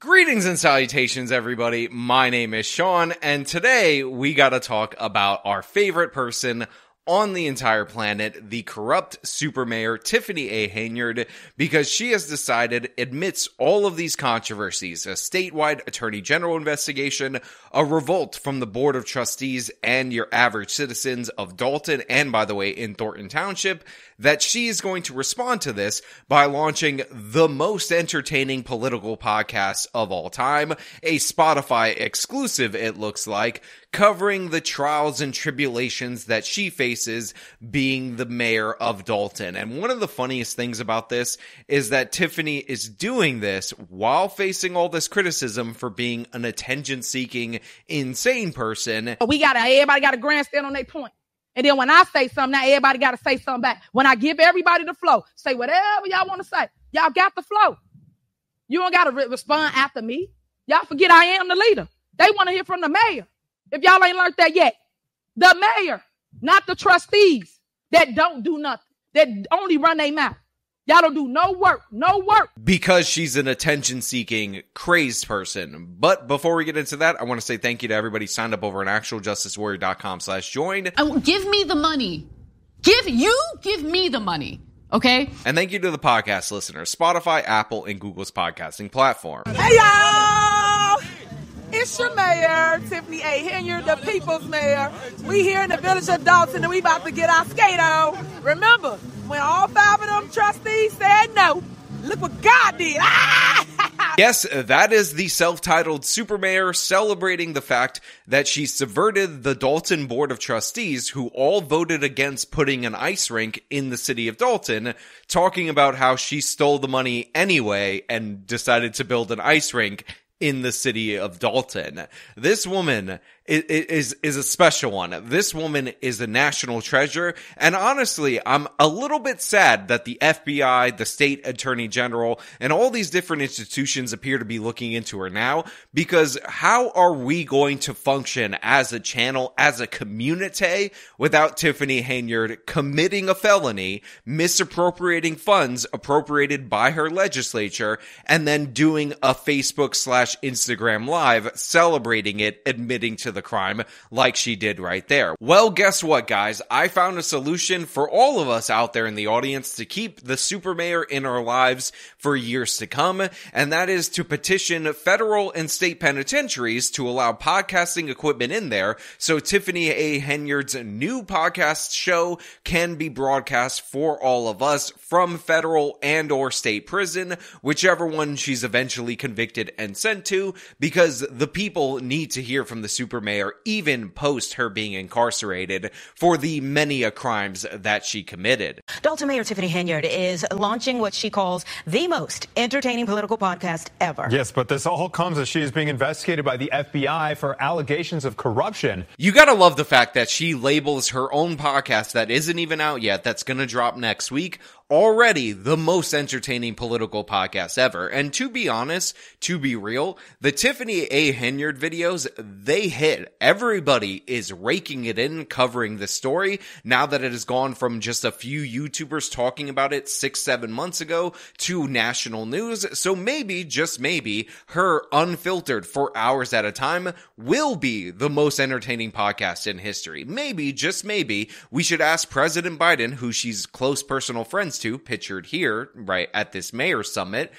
Greetings and salutations, everybody. My name is Sean, and today we gotta talk about our favorite person on the entire planet, the corrupt super mayor Tiffany A. Henyard, because she has decided, amidst all of these controversies, a statewide attorney general investigation, a revolt from the board of trustees and your average citizens of Dolton, and by the way, in Thornton Township, that she is going to respond to this by launching the most entertaining political podcast of all time, a Spotify exclusive, it looks like, covering the trials and tribulations that she faces being the mayor of Dolton. And one of the funniest things about this is that Tiffany is doing this while facing all this criticism for being an attention seeking, insane person. We got to, everybody got a grandstand on their point. And then when I say something, now everybody got to say something back. When I give everybody the flow, say whatever y'all want to say. Y'all got the flow. You don't got to re- respond after me. Y'all forget I am the leader. They want to hear from the mayor. If y'all ain't learned that yet, the mayor, not the trustees that don't do nothing, that only run their mouth. Y'all don't do no work, no work. because she's an attention seeking, crazed person. But before we get into that, I want to say thank you to everybody signed up over on actualjusticewarrior.com slash join. I oh, will- give me the money. Give you give me the money. Okay? And thank you to the podcast listeners, Spotify, Apple, and Google's podcasting platform. Hey y'all! It's your mayor, Tiffany A. Henyard, the people's mayor. We here in the village of Dolton and we about to get our skate on. Remember, when all five of them trustees said no, look what God did. Ah! Yes, that is the self-titled super mayor celebrating the fact that she subverted the Dolton Board of Trustees who all voted against putting an ice rink in the city of Dolton, talking about how she stole the money anyway and decided to build an ice rink in the city of Dolton. This woman is is a special one. This woman is a national treasure, and honestly, I'm a little bit sad that the FBI, the state attorney general, and all these different institutions appear to be looking into her now because how are we going to function as a channel, as a community without Tiffany Henyard committing a felony, misappropriating funds appropriated by her legislature, and then doing a Facebook slash Instagram live celebrating it, admitting to the crime like she did right there. Well, guess what, guys? I found a solution for all of us out there in the audience to keep the super mayor in our lives for years to come, and that is to petition federal and state penitentiaries to allow podcasting equipment in there so Tiffany A. Henyard's new podcast show can be broadcast for all of us from federal and or state prison, whichever one she's eventually convicted and sent to, because the people need to hear from the super mayor even post her being incarcerated for the many a crimes that she committed. Dolton Mayor Tiffany Henyard is launching what she calls the most entertaining political podcast ever. Yes, but this all comes as she is being investigated by the FBI for allegations of corruption. You gotta love the fact that she labels her own podcast that isn't even out yet, that's gonna drop next week, already the most entertaining political podcast ever. And to be honest, to be real, the Tiffany A. Henyard videos, they hit. Everybody is raking it in, covering the story, now that it has gone from just a few YouTubers talking about it six, seven months ago to national news. So maybe, just maybe, her unfiltered for hours at a time will be the most entertaining podcast in history. Maybe, just maybe, we should ask President Biden, who she's close personal friends to, pictured here, right at this mayor summit,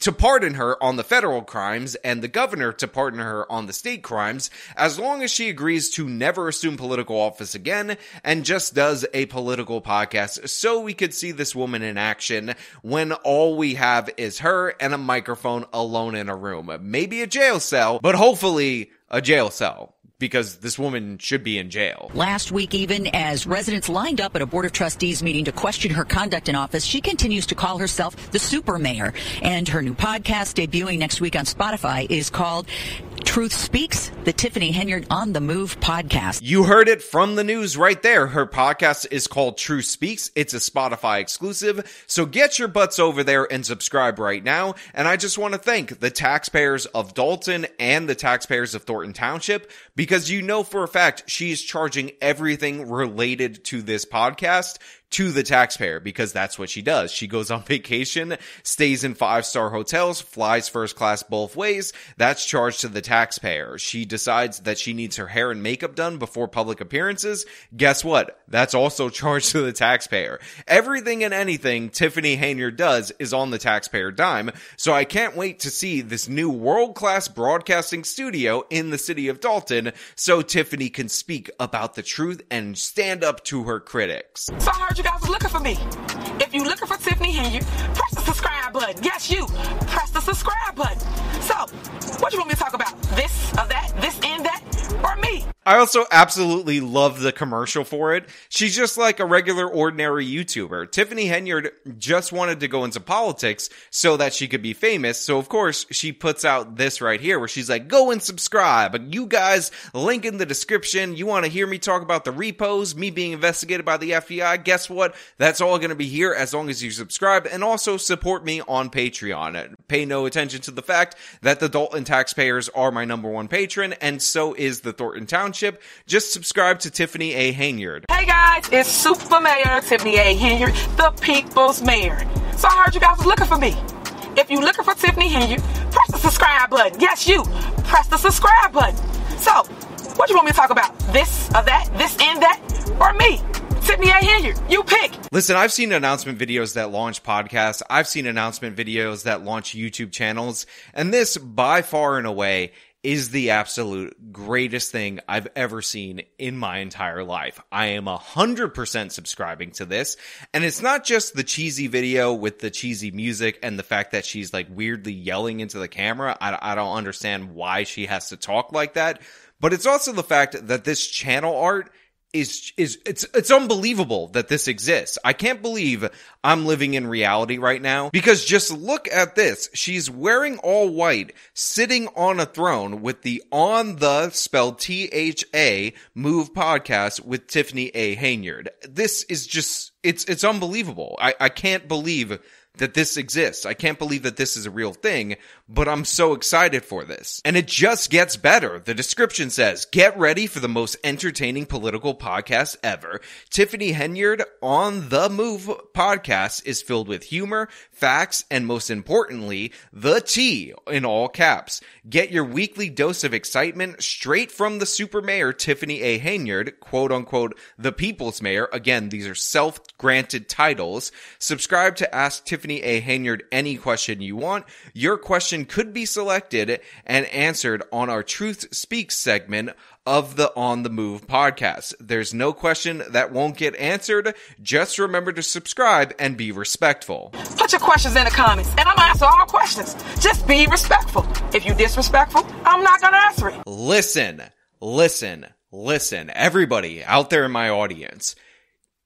to pardon her on the federal crimes and the governor to pardon her on the state crimes as long as she agrees to never assume political office again and just does a political podcast so we could see this woman in action when all we have is her and a microphone alone in a room. Maybe a jail cell, but hopefully a jail cell because this woman should be in jail. Last week, even as residents lined up at a Board of Trustees meeting to question her conduct in office, she continues to call herself the super mayor. And her new podcast, debuting next week on Spotify, is called Truth Speaks, the Tiffany Henyard on the Move podcast. You heard it from the news right there. Her podcast is called True Speaks. It's a Spotify exclusive. So get your butts over there and subscribe right now. And I just want to thank the taxpayers of Dolton and the taxpayers of Thornton Township because you know for a fact she's charging everything related to this podcast to the taxpayer because that's what she does. She goes on vacation, stays in five star hotels, flies first class both ways. That's charged to the taxpayer. She decides that she needs her hair and makeup done before public appearances. Guess what? That's also charged to the taxpayer. Everything and anything Tiffany Henyard does is on the taxpayer dime. So I can't wait to see this new world class broadcasting studio in the city of Dolton so Tiffany can speak about the truth and stand up to her critics. So I heard you guys was looking for me. If you're looking for Tiffany Henyard, press the subscribe button. Yes, you. Press the subscribe button. So, what you want me to talk about? This or that? This and that? Or me? I also absolutely love the commercial for it. She's just like a regular, ordinary YouTuber. Tiffany Henyard just wanted to go into politics so that she could be famous. So, of course, she puts out this right here where she's like, go and subscribe. You guys, link in the description. You want to hear me talk about the repos, me being investigated by the FBI? Guess what? That's all going to be here as long as you subscribe and also support me on Patreon. Pay no attention to the fact that the Dolton taxpayers are my number one patron and so is the Thornton Township. Just subscribe to Tiffany A. Henyard. Hey guys, it's Super Mayor Tiffany A. Henyard, the people's mayor. So I heard you guys were looking for me. If you're looking for Tiffany Henyard, press the subscribe button. Yes, you. Press the subscribe button. So, what you want me to talk about? This or that? This and that? Or me? Tiffany A. Henyard. You pick. Listen, I've seen announcement videos that launch podcasts. I've seen announcement videos that launch YouTube channels. And this, by far and away, is the absolute greatest thing I've ever seen in my entire life. I am a hundred percent subscribing to this. And it's not just the cheesy video with the cheesy music and the fact that she's like weirdly yelling into the camera. I, I don't understand why she has to talk like that. But it's also the fact that this channel art is is it's it's unbelievable that this exists. I can't believe I'm living in reality right now because just look at this. She's wearing all white, sitting on a throne with the on the spelled T H A move podcast with Tiffany A. Henyard. This is just it's it's unbelievable. I, I can't believe that this exists. I can't believe that this is a real thing, but I'm so excited for this. And it just gets better. The description says, get ready for the most entertaining political podcast ever. Tiffany Henyard on the Move podcast is filled with humor, facts, and most importantly, the T in all caps. Get your weekly dose of excitement straight from the super mayor, Tiffany A. Henyard, quote unquote, the people's mayor. Again, these are self-granted titles. Subscribe to Ask Tiffany A. Henyard any question you want. Your question could be selected and answered on our Truth Speaks segment of the On the Move podcast. There's no question that won't get answered. Just remember to subscribe and be respectful. Put your questions in the comments, and I'm gonna answer all questions. Just be respectful. If you disrespectful, I'm not gonna answer it. Listen, listen, listen, everybody out there in my audience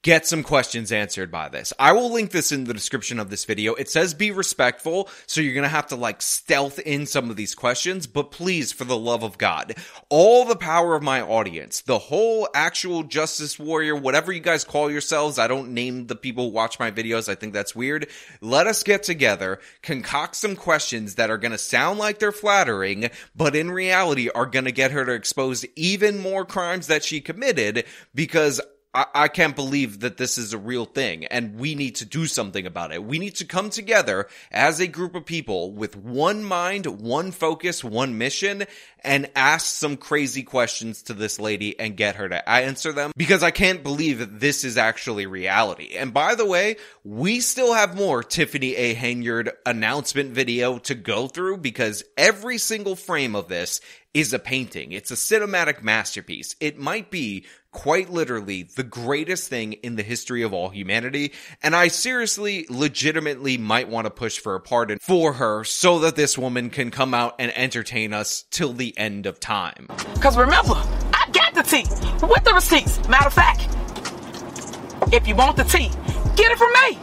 get some questions answered by this. I will link this in the description of this video. It says be respectful, so you're gonna have to like stealth in some of these questions, but please, for the love of God, all the power of my audience, the whole actual justice warrior, whatever you guys call yourselves, I don't name the people who watch my videos, I think that's weird. Let us get together, concoct some questions that are gonna sound like they're flattering, but in reality are gonna get her to expose even more crimes that she committed because I, can't believe that this is a real thing and we need to do something about it. We need to come together as a group of people with one mind, one focus, one mission and ask some crazy questions to this lady and get her to answer them because I can't believe that this is actually reality. And by the way, we still have more Tiffany A. Henyard announcement video to go through because every single frame of this is a painting. It's a cinematic masterpiece. It might be quite literally the greatest thing in the history of all humanity. And I seriously, legitimately might want to push for a pardon for her so that this woman can come out and entertain us till the end of time. Because remember, I got the tea with the receipts. Matter of fact, if you want the tea, get it from me.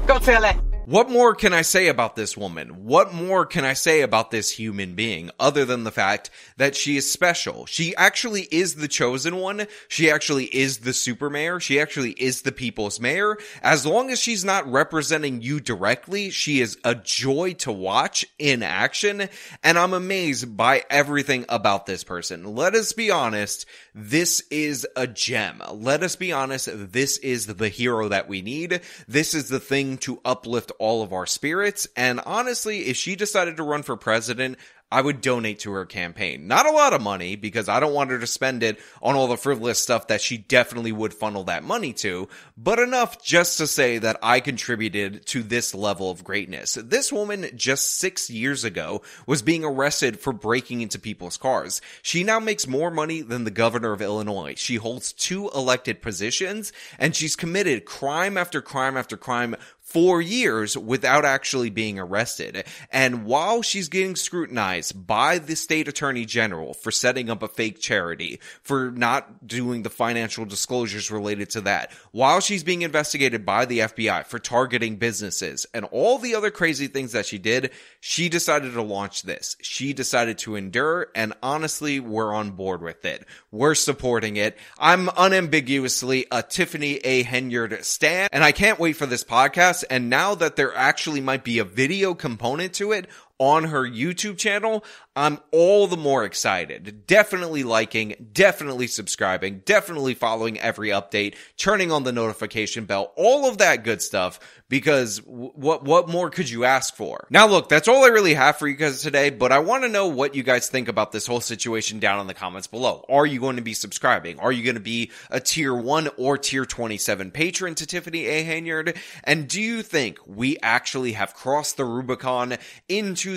Go tell that. What more can I say about this woman? What more can I say about this human being other than the fact that she is special? She actually is the chosen one. She actually is the super mayor. She actually is the people's mayor. As long as she's not representing you directly, she is a joy to watch in action. And I'm amazed by everything about this person. Let us be honest. This is a gem. Let us be honest. This is the hero that we need. This is the thing to uplift all of our spirits. And honestly, if she decided to run for president, I would donate to her campaign. Not a lot of money because I don't want her to spend it on all the frivolous stuff that she definitely would funnel that money to, but enough just to say that I contributed to this level of greatness. This woman just six years ago was being arrested for breaking into people's cars. She now makes more money than the governor of Illinois. She holds two elected positions and she's committed crime after crime after crime for years without actually being arrested. And while she's getting scrutinized by the state attorney general for setting up a fake charity, for not doing the financial disclosures related to that, while she's being investigated by the FBI for targeting businesses and all the other crazy things that she did, she decided to launch this. She decided to endure and honestly, we're on board with it. We're supporting it. I'm unambiguously a Tiffany A. Henyard stan and I can't wait for this podcast and now that there actually might be a video component to it on her YouTube channel, I'm all the more excited. Definitely liking, definitely subscribing, definitely following every update, turning on the notification bell, all of that good stuff because what what more could you ask for? Now look, that's all I really have for you guys today, but I want to know what you guys think about this whole situation down in the comments below. Are you going to be subscribing? Are you going to be a tier 1 or tier 27 patron to Tiffany A. Henyard? And do you think we actually have crossed the Rubicon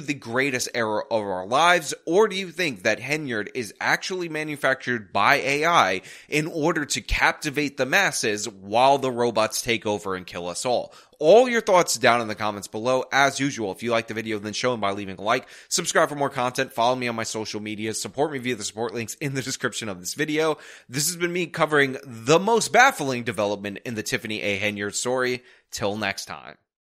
the greatest era of our lives? Or do you think that Henyard is actually manufactured by AI in order to captivate the masses while the robots take over and kill us all? all your thoughts down in the comments below. As usual, if you like the video, then show them by leaving a like, subscribe for more content, follow me on my social media, support me via the support links in the description of this video. This has been me covering the most baffling development in the Tiffany A. Henyard story. Till next time.